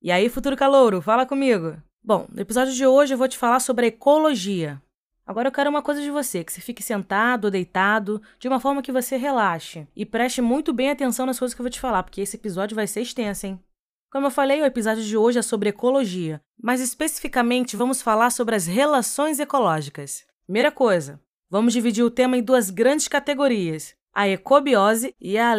E aí, futuro calouro, fala comigo. Bom, no episódio de hoje eu vou te falar sobre a ecologia. Agora eu quero uma coisa de você, que você fique sentado ou deitado, de uma forma que você relaxe. E preste muito bem atenção nas coisas que eu vou te falar, porque esse episódio vai ser extenso, hein? Como eu falei, o episódio de hoje é sobre ecologia, mas especificamente vamos falar sobre as relações ecológicas. Primeira coisa, vamos dividir o tema em duas grandes categorias: a ecobiose e a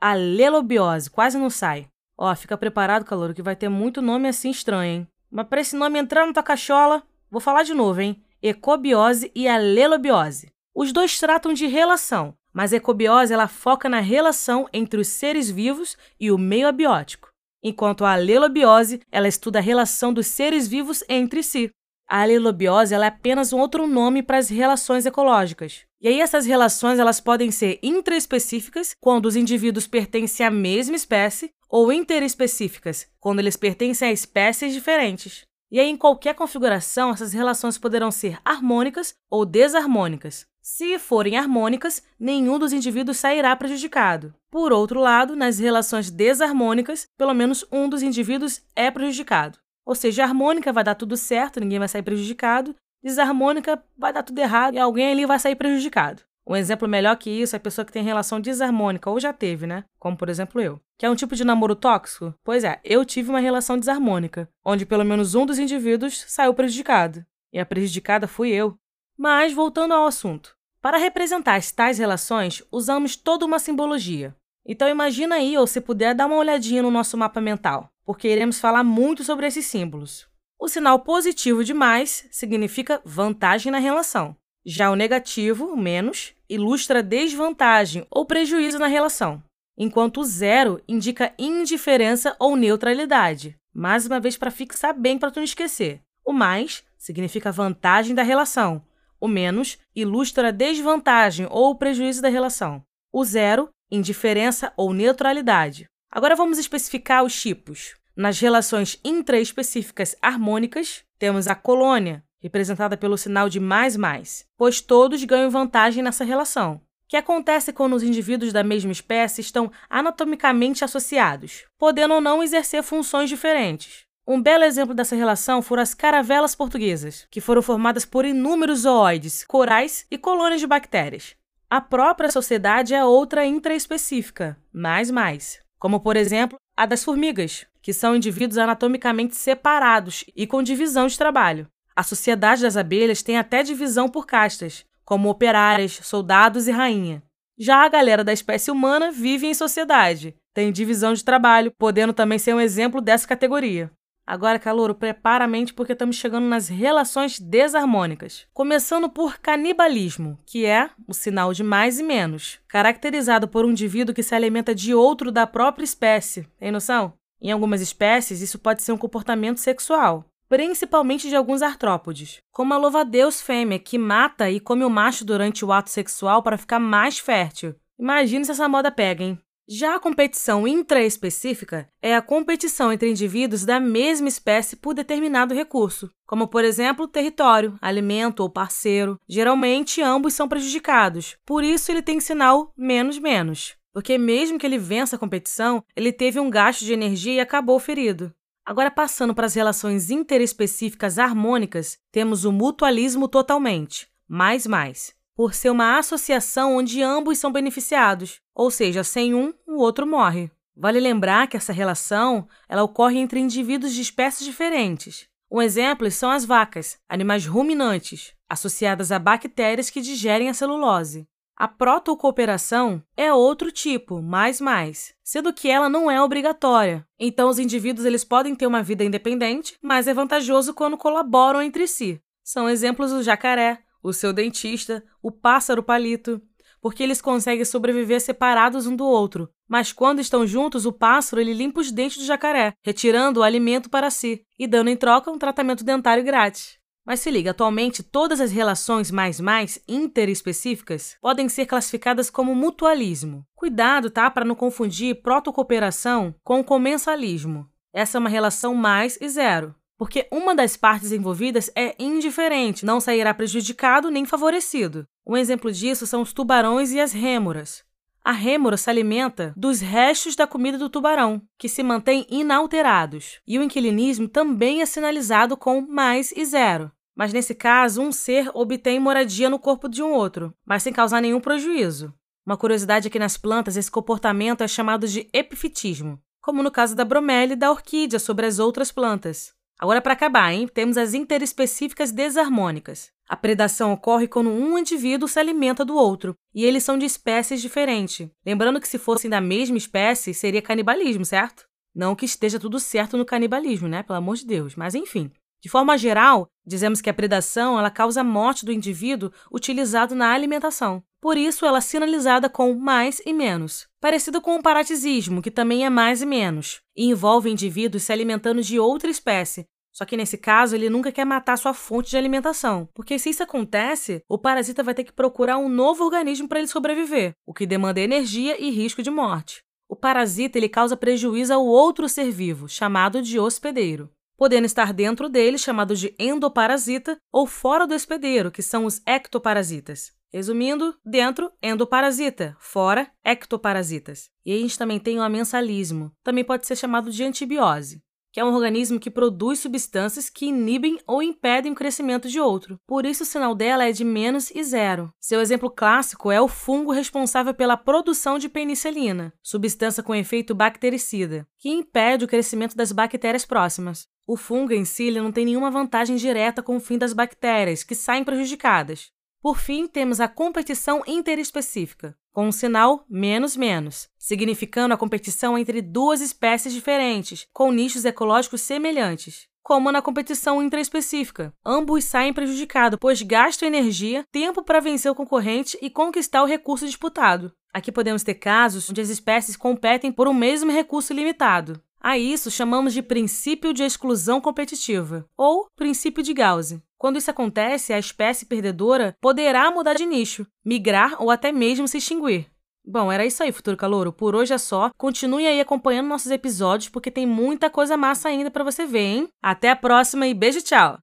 alelobiose. Quase não sai. Ó, fica preparado, calor, que vai ter muito nome assim estranho, hein? Mas para esse nome entrar na tua cachola, vou falar de novo, hein? Ecobiose e alelobiose. Os dois tratam de relação, mas a ecobiose ela foca na relação entre os seres vivos e o meio abiótico enquanto a alelobiose ela estuda a relação dos seres vivos entre si. A alelobiose ela é apenas um outro nome para as relações ecológicas. E aí essas relações elas podem ser intraespecíficas, quando os indivíduos pertencem à mesma espécie, ou interespecíficas, quando eles pertencem a espécies diferentes. E aí, em qualquer configuração, essas relações poderão ser harmônicas ou desarmônicas. Se forem harmônicas, nenhum dos indivíduos sairá prejudicado. Por outro lado, nas relações desarmônicas, pelo menos um dos indivíduos é prejudicado. Ou seja, harmônica vai dar tudo certo, ninguém vai sair prejudicado, desarmônica vai dar tudo errado e alguém ali vai sair prejudicado. Um exemplo melhor que isso é a pessoa que tem relação desarmônica, ou já teve, né? Como por exemplo eu. Que é um tipo de namoro tóxico? Pois é, eu tive uma relação desarmônica, onde pelo menos um dos indivíduos saiu prejudicado. E a prejudicada fui eu. Mas, voltando ao assunto. Para representar tais relações, usamos toda uma simbologia. Então imagina aí, ou se puder, dar uma olhadinha no nosso mapa mental, porque iremos falar muito sobre esses símbolos. O sinal positivo de mais significa vantagem na relação. Já o negativo, menos, ilustra desvantagem ou prejuízo na relação. Enquanto o zero indica indiferença ou neutralidade. Mais uma vez para fixar bem para tu não esquecer. O mais significa vantagem da relação, o menos ilustra desvantagem ou prejuízo da relação. O zero, indiferença ou neutralidade. Agora vamos especificar os tipos. Nas relações intraespecíficas harmônicas, temos a colônia, representada pelo sinal de mais mais, pois todos ganham vantagem nessa relação, que acontece quando os indivíduos da mesma espécie estão anatomicamente associados, podendo ou não exercer funções diferentes. Um belo exemplo dessa relação foram as caravelas portuguesas, que foram formadas por inúmeros zooides, corais e colônias de bactérias. A própria sociedade é outra intraespecífica, mais mais, como por exemplo a das formigas, que são indivíduos anatomicamente separados e com divisão de trabalho. A sociedade das abelhas tem até divisão por castas, como operárias, soldados e rainha. Já a galera da espécie humana vive em sociedade, tem divisão de trabalho, podendo também ser um exemplo dessa categoria. Agora, Calouro, prepara a mente porque estamos chegando nas relações desarmônicas. Começando por canibalismo, que é o sinal de mais e menos, caracterizado por um indivíduo que se alimenta de outro da própria espécie. Tem noção? Em algumas espécies, isso pode ser um comportamento sexual, principalmente de alguns artrópodes, como a louva-a-Deus fêmea, que mata e come o macho durante o ato sexual para ficar mais fértil. Imagine se essa moda pega, hein? Já a competição intraespecífica é a competição entre indivíduos da mesma espécie por determinado recurso, como por exemplo território, alimento ou parceiro. Geralmente ambos são prejudicados, por isso ele tem sinal menos menos, porque mesmo que ele vença a competição, ele teve um gasto de energia e acabou ferido. Agora, passando para as relações interespecíficas harmônicas, temos o mutualismo totalmente, mais mais por ser uma associação onde ambos são beneficiados, ou seja, sem um, o outro morre. Vale lembrar que essa relação ela ocorre entre indivíduos de espécies diferentes. Um exemplo são as vacas, animais ruminantes, associadas a bactérias que digerem a celulose. A protocooperação é outro tipo, mais mais, sendo que ela não é obrigatória. Então os indivíduos eles podem ter uma vida independente, mas é vantajoso quando colaboram entre si. São exemplos o jacaré, o seu dentista, o pássaro palito, porque eles conseguem sobreviver separados um do outro. Mas quando estão juntos, o pássaro ele limpa os dentes do jacaré, retirando o alimento para si e dando em troca um tratamento dentário grátis. Mas se liga, atualmente todas as relações mais mais interespecíficas podem ser classificadas como mutualismo. Cuidado, tá, para não confundir protocooperação com comensalismo. Essa é uma relação mais e zero porque uma das partes envolvidas é indiferente, não sairá prejudicado nem favorecido. Um exemplo disso são os tubarões e as rêmoras. A rêmora se alimenta dos restos da comida do tubarão, que se mantêm inalterados. E o inquilinismo também é sinalizado com mais e zero. Mas nesse caso, um ser obtém moradia no corpo de um outro, mas sem causar nenhum prejuízo. Uma curiosidade é que nas plantas esse comportamento é chamado de epifitismo, como no caso da bromélia e da orquídea sobre as outras plantas. Agora, para acabar, hein, temos as interespecíficas desarmônicas. A predação ocorre quando um indivíduo se alimenta do outro, e eles são de espécies diferentes. Lembrando que se fossem da mesma espécie, seria canibalismo, certo? Não que esteja tudo certo no canibalismo, né? Pelo amor de Deus, mas enfim. De forma geral, dizemos que a predação ela causa a morte do indivíduo utilizado na alimentação. Por isso, ela é sinalizada com mais e menos. Parecido com o parasitismo, que também é mais e menos, e envolve indivíduos se alimentando de outra espécie, só que nesse caso, ele nunca quer matar sua fonte de alimentação, porque se isso acontece, o parasita vai ter que procurar um novo organismo para ele sobreviver, o que demanda energia e risco de morte. O parasita ele causa prejuízo ao outro ser vivo, chamado de hospedeiro, podendo estar dentro dele, chamado de endoparasita, ou fora do hospedeiro, que são os ectoparasitas. Resumindo, dentro, endoparasita, fora, ectoparasitas. E a gente também tem o amensalismo, também pode ser chamado de antibiose que é um organismo que produz substâncias que inibem ou impedem o crescimento de outro. Por isso, o sinal dela é de menos e zero. Seu exemplo clássico é o fungo responsável pela produção de penicilina, substância com efeito bactericida, que impede o crescimento das bactérias próximas. O fungo em si não tem nenhuma vantagem direta com o fim das bactérias, que saem prejudicadas. Por fim, temos a competição interespecífica, com o sinal menos menos, significando a competição entre duas espécies diferentes, com nichos ecológicos semelhantes. Como na competição intraespecífica, ambos saem prejudicados, pois gastam energia, tempo para vencer o concorrente e conquistar o recurso disputado. Aqui podemos ter casos onde as espécies competem por um mesmo recurso limitado. A isso chamamos de princípio de exclusão competitiva, ou princípio de Gauss. Quando isso acontece, a espécie perdedora poderá mudar de nicho, migrar ou até mesmo se extinguir. Bom, era isso aí, futuro calouro. Por hoje é só. Continue aí acompanhando nossos episódios porque tem muita coisa massa ainda para você ver, hein? Até a próxima e beijo, tchau.